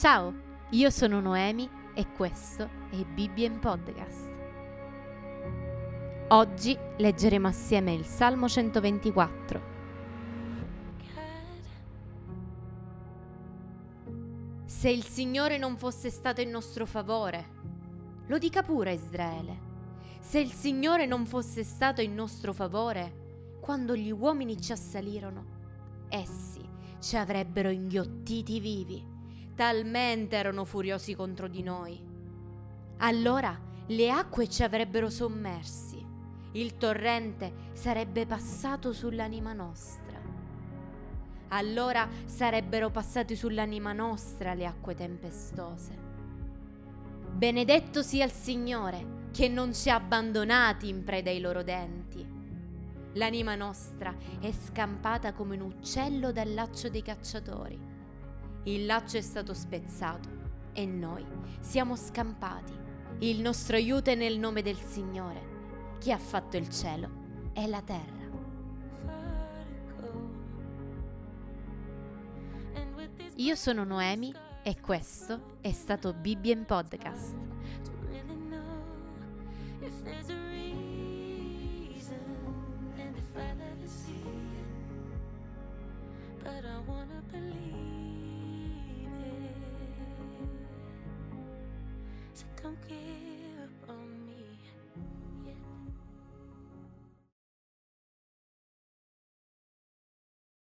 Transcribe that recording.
Ciao, io sono Noemi e questo è Bibbia Podcast. Oggi leggeremo assieme il Salmo 124. Se il Signore non fosse stato in nostro favore, lo dica pure Israele. Se il Signore non fosse stato in nostro favore, quando gli uomini ci assalirono, essi ci avrebbero inghiottiti vivi, talmente erano furiosi contro di noi. Allora le acque ci avrebbero sommersi, il torrente sarebbe passato sull'anima nostra. Allora sarebbero passate sull'anima nostra le acque tempestose. Benedetto sia il Signore che non ci ha abbandonati in preda ai loro denti L'anima nostra è scampata come un uccello dal laccio dei cacciatori. Il laccio è stato spezzato e noi siamo scampati. Il nostro aiuto è nel nome del Signore, che ha fatto il cielo e la terra. Io sono Noemi e questo è stato Bibbia in Podcast. to don't care.